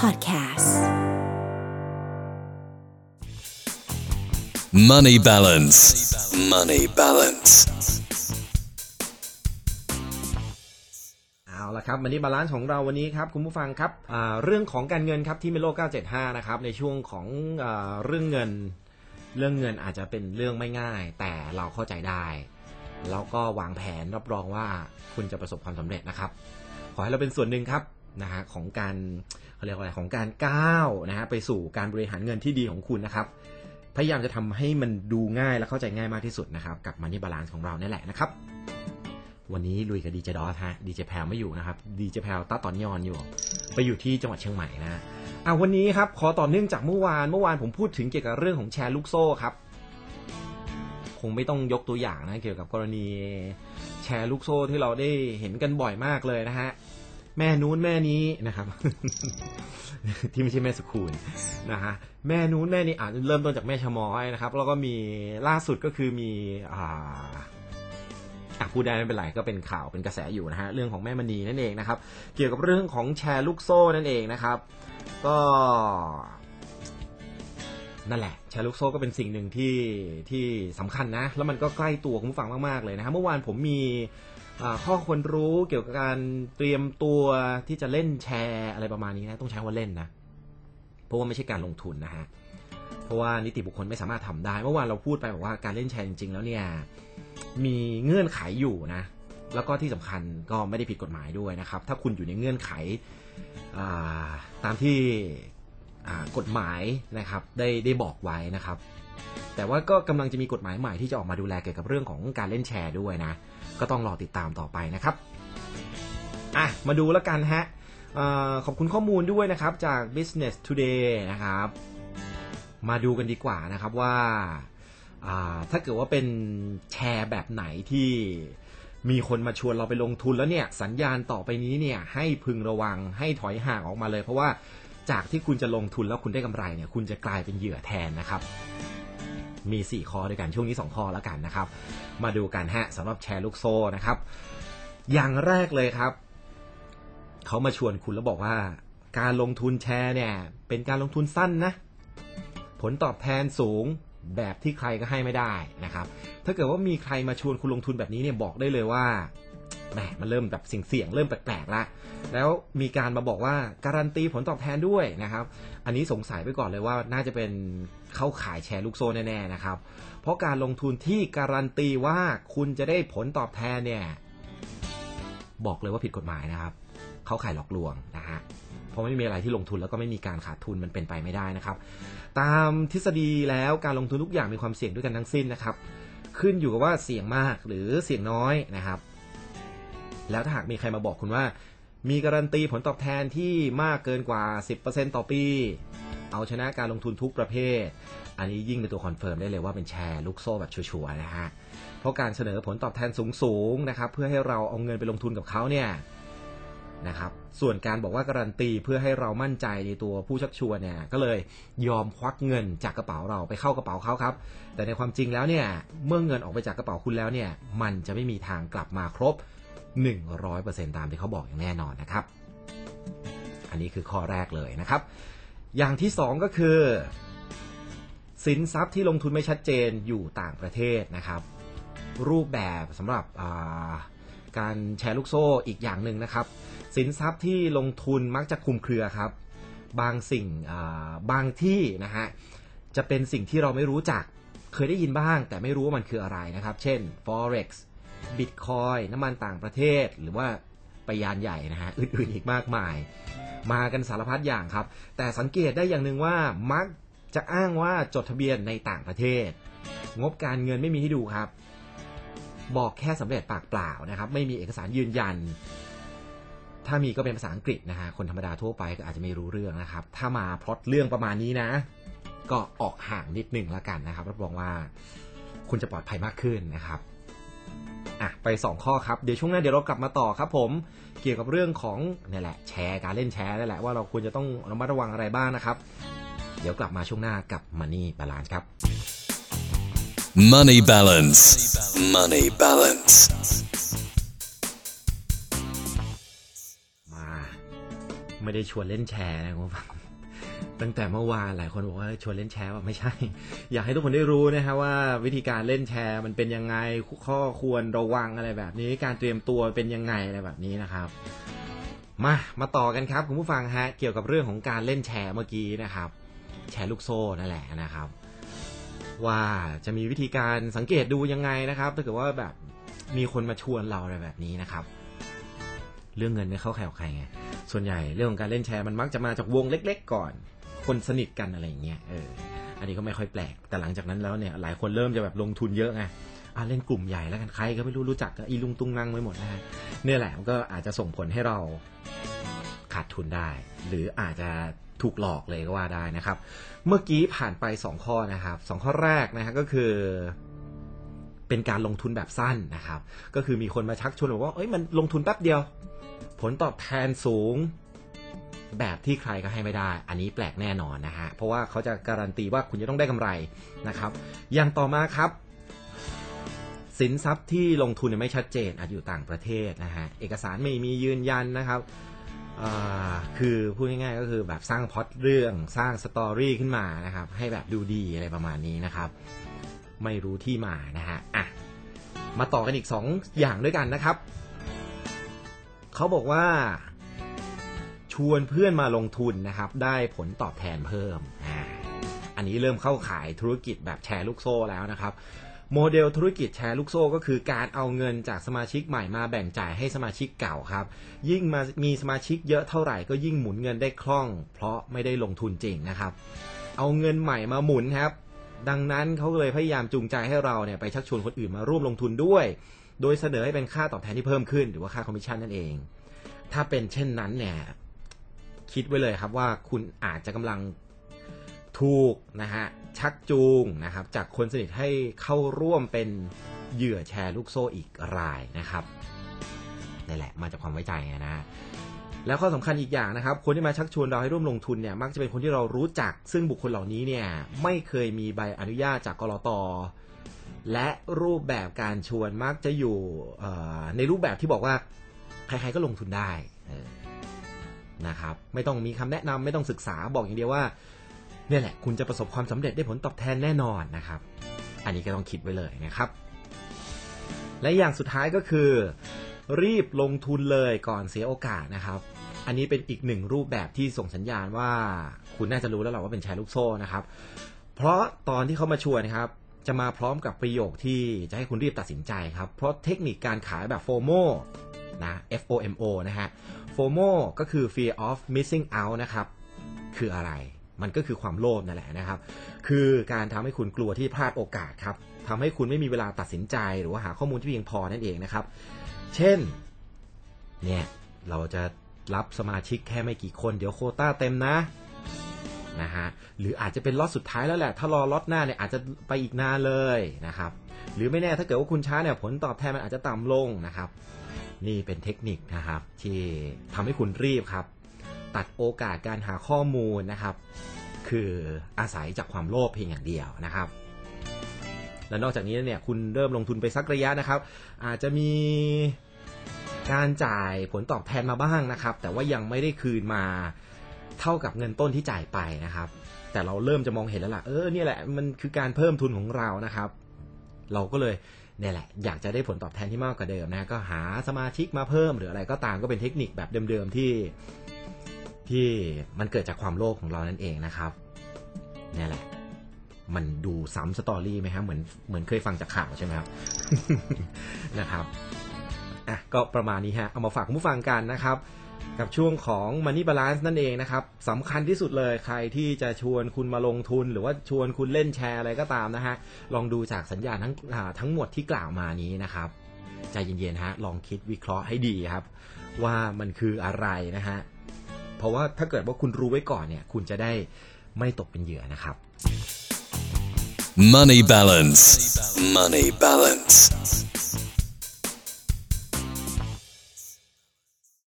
Podcasts Money balance. Money balance. เอาละครับ Money balance ของเราวันนี้ครับคุณผู้ฟังครับอ่าเรื่องของการเงินครับที่ Mellow 975 นะครับ ในช่วงของอาเรื่องเงิน เรื่องเงินอาจจะเป็นเรื่องไม่ง่าย แต่เราเข้าใจได้ แล้วก็วางแผนรับรองว่าคุณจะประสบความสำเร็จนะครับ ขอให้เราเป็นส่วนหนึ่งครับ นะฮะของการเขาเรียกว่าอะไรของการก้าวนะฮะไปสู่การบริหารเงินที่ดีของคุณนะครับ พยายามจะทำให้มันดูง่ายและเข้าใจง่ายมากที่สุดนะครับ กับ Money balance ของเรานี่แหละนะครับ วันนี้ลุยกับดีเจดอสฮะดีเจแพลไม่อยู่นะครับดีเจแพลตาตอนยอนอยู่ ไปอยู่ที่จังหวัดเชียงใหม่นะอะวันนี้ครับขอต่อเนื่องจากเมื่อวานเมื่อวานผมพูดถึงเกี่ยวกับเรื่องของแชร์ลูกโซ่ครับคงไม่ต้องยกตัวอย่างนะเกี่ยวกับกรณีแชร์ลูกโซ่ที่เราได้เห็นกันบ่อยมากเลยนะฮะ แม่นู้นแม่นี้นะครับ ที่ไม่ใช่แม่สกูลนะฮะแม่นู้นแม่นี้อาจจะเริ่มต้นจากแม่ชะมอยนะครับ แล้วก็มีล่าสุดก็คือมีอ่าอะพูดได้ไม่เป็นไรก็เป็นข่าวเป็นกระแสอยู่นะฮะเรื่องของแม่มณีนั่นเองนะครับ เกี่ยวกับเรื่องของแชร์ลูกโซ่นั่นเองนะครับ ก็นั่นแหละแชร์ลูกโซ่ก็เป็นสิ่งหนึ่งที่ที่สำคัญนะ แล้วมันก็ใกล้ตัวคุณผู้ฟังมากๆเลยนะฮะเมื่อวานผมมี ข้อควรรู้เกี่ยวกับการเตรียมตัวที่จะเล่นแชร์อะไรประมาณนี้นะต้องใช้ว่าเล่นนะเพราะว่าไม่ใช่การลงทุนนะฮะเพราะว่านิติบุคคลไม่สามารถทำได้เมื่อวานเราพูดไปบอกว่าการเล่นแชร์จริงๆแล้วเนี่ยมีเงื่อนไขอยู่นะแล้วก็ที่สำคัญก็ไม่ได้ผิดกฎหมายด้วยนะครับ ถ้าคุณอยู่ในเงื่อนไขาตามที่กฎหมายนะครับได้ได้บอกไว้นะครับ แต่ว่าก็กำลังจะมีกฎหมายใหม่ที่จะออกมาดูแลเกี่ยวกับเรื่องของการเล่นแชร์ด้วยนะ ก็ต้องรอติดตามต่อไปนะครับอะมาดูแล้วกันฮะขอบคุณข้อมูลด้วยนะครับจาก Business Today นะครับ มาดูกันดีกว่านะครับว่าอ่าถ้าเกิดว่าเป็นแชร์แบบไหนที่มีคนมาชวนเราไปลงทุนแล้วเนี่ยสัญญาณต่อไปนี้เนี่ยให้พึงระวังให้ถอยห่างออกมาเลย เพราะว่าจากที่คุณจะลงทุนแล้วคุณได้กำไรเนี่ยคุณจะกลายเป็นเหยื่อแทนนะครับ มี 4 ข้อด้วยกันช่วงนี้ 2 ข้อแล้วกันนะครับ มาดูกันฮะสำหรับแชร์ลูกโซ่นะครับ อย่างแรกเลยครับ เขามาชวนคุณแล้วบอกว่า การลงทุนแชร์เนี่ย เป็นการลงทุนสั้นนะ ผลตอบแทนสูงแบบที่ใครก็ให้ไม่ได้นะครับ ถ้าเกิดว่ามีใครมาชวนคุณลงทุนแบบนี้เนี่ยบอกได้เลยว่า แหมมันเริ่มแบบเสี่ยงเริ่มแปลกๆละแล้วมีการมาบอกว่าการันตีผลตอบแทนด้วยนะครับ อันนี้สงสัยไปก่อนเลยว่าน่าจะเป็นเข้าขายแชร์ลูกโซ่แน่ๆนะครับ เพราะการลงทุนที่การันตีว่าคุณจะได้ผลตอบแทนเนี่ยบอกเลยว่าผิดกฎหมายนะครับ เขาขายหลอกลวงนะฮะเพราะไม่มีอะไรที่ลงทุนแล้วก็ไม่มีการขาดทุนมันเป็นไปไม่ได้นะครับ ตามทฤษฎีแล้วการลงทุนทุกอย่างมีความเสี่ยงด้วยกันทั้งสิ้นนะครับ ขึ้นอยู่กับว่าเสี่ยงมากหรือเสี่ยงน้อยนะครับ แล้วถ้าหากมีใครมาบอกคุณว่า มีการันตีผลตอบแทนที่มากเกินกว่า 10%ต่อปี เอาชนะการลงทุนทุกประเภท อันนี้ยิ่งเป็นตัว confirm ได้เลยว่าเป็นแชร์ลูกโซ่แบบชัวร์นะฮะเพราะการเสนอผลตอบแทนสูงๆนะครับเพื่อให้เราเอาเงินไปลงทุนกับเขาเนี่ยนะครับส่วนการบอกว่าการันตีเพื่อให้เรามั่นใจในตัวผู้ชักชวนเนี่ยก็เลยยอมควักเงินจากกระเป๋าเราไปเข้ากระเป๋าเขาครับ แต่ในความจริงแล้วเนี่ยเมื่อเงินออกไปจากกระเป๋าคุณแล้วเนี่ยมันจะไม่มีทางกลับมาครบ 100%ตามที่เขาบอกอย่างแน่นอนนะครับ อันนี้คือข้อแรกเลยนะครับ อย่างที่สองก็คือ สินทรัพย์ที่ลงทุนไม่ชัดเจนอยู่ต่างประเทศนะครับ รูปแบบสำหรับาการแชร์ลูกโซ่อีกอย่างหนึ่งนะครับ สินทรัพย์ที่ลงทุนมักจะคุมเครือครับ บางสิ่งาบางที่นะฮะจะเป็นสิ่งที่เราไม่รู้จักเคยได้ยินบ้าง แต่ไม่รู้ว่ามันคืออะไรนะครับ เช่น forex bitcoin น้ำมันต่างประเทศ หรือว่าไปยานใหญ่นะฮะอื่นๆอีกมากมาย มากันสารพัดอย่างครับ แต่สังเกตได้อย่างหนึ่งว่ามักจะอ้างว่าจดทะเบียนในต่างประเทศ งบการเงินไม่มีให้ดูครับ บอกแค่สำเร็จปากเปล่านะครับ ไม่มีเอกสารยืนยัน ถ้ามีก็เป็นภาษาอังกฤษนะฮะคนธรรมดาทั่วไปก็อาจจะไม่รู้เรื่องนะครับ ถ้ามาพลอตเรื่องประมาณนี้นะ ก็ออกห่างนิดหนึ่งละกันนะครับรับรองว่าคุณจะปลอดภัยมากขึ้นนะครับ อะไป 2 ข้อครับ เดี๋ยวช่วงหน้าเดี๋ยวเรากลับมาต่อครับผมเกี่ยวกับเรื่องของนี่แหละแชร์การเล่นแชร์นั่นแหละว่าเราควรจะต้องระมัดระวังอะไรบ้างนะครับ เดี๋ยวกลับมาช่วงหน้ากับ Money Balance ครับ Money balance. Money balance. มา ไม่ได้ชวนเล่นแชร์นะคุณผู้ฟัง ตั้งแต่เมื่อวานหลายคนบอกว่าชวนเล่นแชร์ว่าไม่ใช่ อยากให้ทุกคนได้รู้นะฮะว่าวิธีการเล่นแชร์มันเป็นยังไงข้อควรระวังอะไรแบบนี้ การเตรียมตัวเป็นยังไงอะไรแบบนี้นะครับ มามาต่อกันครับคุณผู้ฟังฮะเกี่ยวกับเรื่องของการเล่นแชร์เมื่อกี้นะครับ แชร์ลูกโซ่นั่นแหละนะครับ ว่าจะมีวิธีการสังเกตดูยังไงนะครับถ้าเกิดว่าแบบมีคนมาชวนเราอะไรแบบนี้นะครับ เรื่องเงินไม่เข้าใครออกใครไง ส่วนใหญ่เรื่องของการเล่นแชร์มันมักจะมาจากวงเล็ก ๆ ก่อน คนสนิทกันอะไรอย่างเงี้ยเอออันนี้ก็ไม่ค่อยแปลก แต่หลังจากนั้นแล้วเนี่ยหลายคนเริ่มจะแบบลงทุนเยอะไงอะเล่นกลุ่มใหญ่แล้วกันใครก็ไม่รู้รู้จักก็อีลุงตุงนั่งไปหมดนะฮะเนี่ยแหละมันก็อาจจะส่งผลให้เราขาดทุนได้ หรืออาจจะถูกหลอกเลยก็ว่าได้นะครับ เมื่อกี้ผ่านไป 2 ข้อนะครับสองข้อแรกนะฮะก็คือ เป็นการลงทุนแบบสั้นนะครับ ก็คือมีคนมาชักชวนบอกว่าเอ้ยมันลงทุนแป๊บเดียว ผลตอบแทนสูงแบบที่ใครก็ให้ไม่ได้ อันนี้แปลกแน่นอนนะฮะ เพราะว่าเขาจะการันตีว่าคุณจะต้องได้กำไรนะครับ อย่างต่อมาครับ สินทรัพย์ที่ลงทุนไม่ชัดเจนอาจอยู่ต่างประเทศนะฮะ เอกสารไม่มียืนยันนะครับคือพูดง่ายๆก็คือแบบสร้างพอตเรื่องสร้างสตอรี่ขึ้นมานะครับ ให้แบบดูดีอะไรประมาณนี้นะครับ ไม่รู้ที่มานะฮะอะมาต่อกันอีก 2 อย่างด้วยกันนะครับ เขาบอกว่า ชวนเพื่อนมาลงทุนนะครับ ได้ผลตอบแทนเพิ่มอ่าอันนี้เริ่มเข้าขายธุรกิจแบบแชร์ลูกโซ่แล้วนะครับโมเดลธุรกิจแชร์ลูกโซ่ก็คือการเอาเงินจากสมาชิกใหม่มาแบ่งจ่ายให้สมาชิกเก่าครับ ยิ่งมามีสมาชิกเยอะเท่าไหร่ก็ยิ่งหมุนเงินได้คล่อง เพราะไม่ได้ลงทุนจริงนะครับ เอาเงินใหม่มาหมุนครับ ดังนั้นเขาเลยพยายามจูงใจให้เราเนี่ยไปชักชวนคนอื่นมาร่วมลงทุนด้วย โดยเสนอให้เป็นค่าตอบแทนที่เพิ่มขึ้น หรือว่าค่าคอมมิชชั่นนั่นเอง ถ้าเป็นเช่นนั้นเนี่ยคิดไว้เลยครับว่าคุณอาจจะกำลังถูกนะฮะชักจูงนะครับจากคนสนิทให้เข้าร่วมเป็นเหยื่อแชร์ลูกโซ่อีกรายนะครับนี่แหละมาจากความไว้ใจนะฮะ แล้วข้อสำคัญอีกอย่างนะครับ คนที่มาชักชวนเราให้ร่วมลงทุนเนี่ยมักจะเป็นคนที่เรารู้จัก ซึ่งบุคคลเหล่านี้เนี่ยไม่เคยมีใบอนุญาตจากกรอตและรูปแบบการชวนมักจะอยู่ในรูปแบบที่บอกว่าใครๆก็ลงทุนได้นะครับ ไม่ต้องมีคำแนะนำไม่ต้องศึกษาบอกอย่างเดียวว่าเนี่ยแหละคุณจะประสบความสำเร็จได้ผลตอบแทนแน่นอนนะครับ อันนี้ก็ต้องคิดไว้เลยนะครับ และอย่างสุดท้ายก็คือ รีบลงทุนเลยก่อนเสียโอกาสนะครับ อันนี้เป็นอีกหนึ่งรูปแบบที่ส่งสัญญาณว่า คุณน่าจะรู้แล้วแหละว่าเป็นแชร์ลูกโซ่นะครับ เพราะตอนที่เขามาชวนนะครับจะมาพร้อมกับประโยคที่จะให้คุณรีบตัดสินใจครับ เพราะเทคนิคการขายแบบ FOMO นะ FOMO นะฮะ FOMO ก็คือ fear of missing out นะครับ คืออะไร มันก็คือความโลภนั่นแหละนะครับ คือการทำให้คุณกลัวที่พลาดโอกาสครับทำให้คุณไม่มีเวลาตัดสินใจ หรือว่าหาข้อมูลที่เพียงพอนั่นเองนะครับ เช่น เนี่ย เราจะรับสมาชิกแค่ไม่กี่คน เดี๋ยวโควต้าเต็มนะนะฮะหรืออาจจะเป็นล็อตสุดท้ายแล้วแหละ ถ้ารอล็อตหน้าเนี่ยอาจจะไปอีกนานเลยนะครับ หรือไม่แน่ถ้าเกิดว่าคุณช้าเนี่ยผลตอบแทนมันอาจจะต่ำลงนะครับ นี่เป็นเทคนิคนะครับ ที่ทำให้คุณรีบครับ ตัดโอกาสการหาข้อมูลนะครับ คืออาศัยจากความโลภเพียงอย่างเดียวนะครับ และนอกจากนี้เนี่ยคุณเริ่มลงทุนไปสักระยะนะครับ อาจจะมี การจ่ายผลตอบแทนมาบ้างนะครับ แต่ว่ายังไม่ได้คืนมาเท่ากับเงินต้นที่จ่ายไปนะครับ แต่เราเริ่มจะมองเห็นแล้วล่ะเออเนี่ยแหละมันคือการเพิ่มทุนของเรานะครับ เราก็เลยเนี่ยแหละอยากจะได้ผลตอบแทนที่มากกว่าเดิมนะก็หาสมาชิกมาเพิ่มหรืออะไรก็ตามก็เป็นเทคนิคแบบเดิมๆที่ที่มันเกิดจากความโลภของเรานั่นเองนะครับเนี่ยแหละ มันดูซ้ำสตอรี่ไหมครับเหมือนเหมือนเคยฟังจากข่าวใช่ไหมครับนะครับ อะก็ประมาณนี้ฮะ เอามาฝากคุณผู้ฟังกันนะครับ กับช่วงของ Money Balance นั่นเองนะครับสำคัญที่สุดเลยใครที่จะชวนคุณมาลงทุน หรือว่าชวนคุณเล่นแชร์อะไรก็ตามนะฮะ ลองดูจากสัญญาณทั้งทั้งหมดที่กล่าวมานี้นะครับใจเย็นๆฮะลองคิดวิเคราะห์ให้ดีครับ ว่ามันคืออะไรนะฮะเพราะว่าถ้าเกิดว่าคุณรู้ไว้ก่อนเนี่ย คุณจะได้ไม่ตกเป็นเหยื่อนะครับ Money balance. Money balance.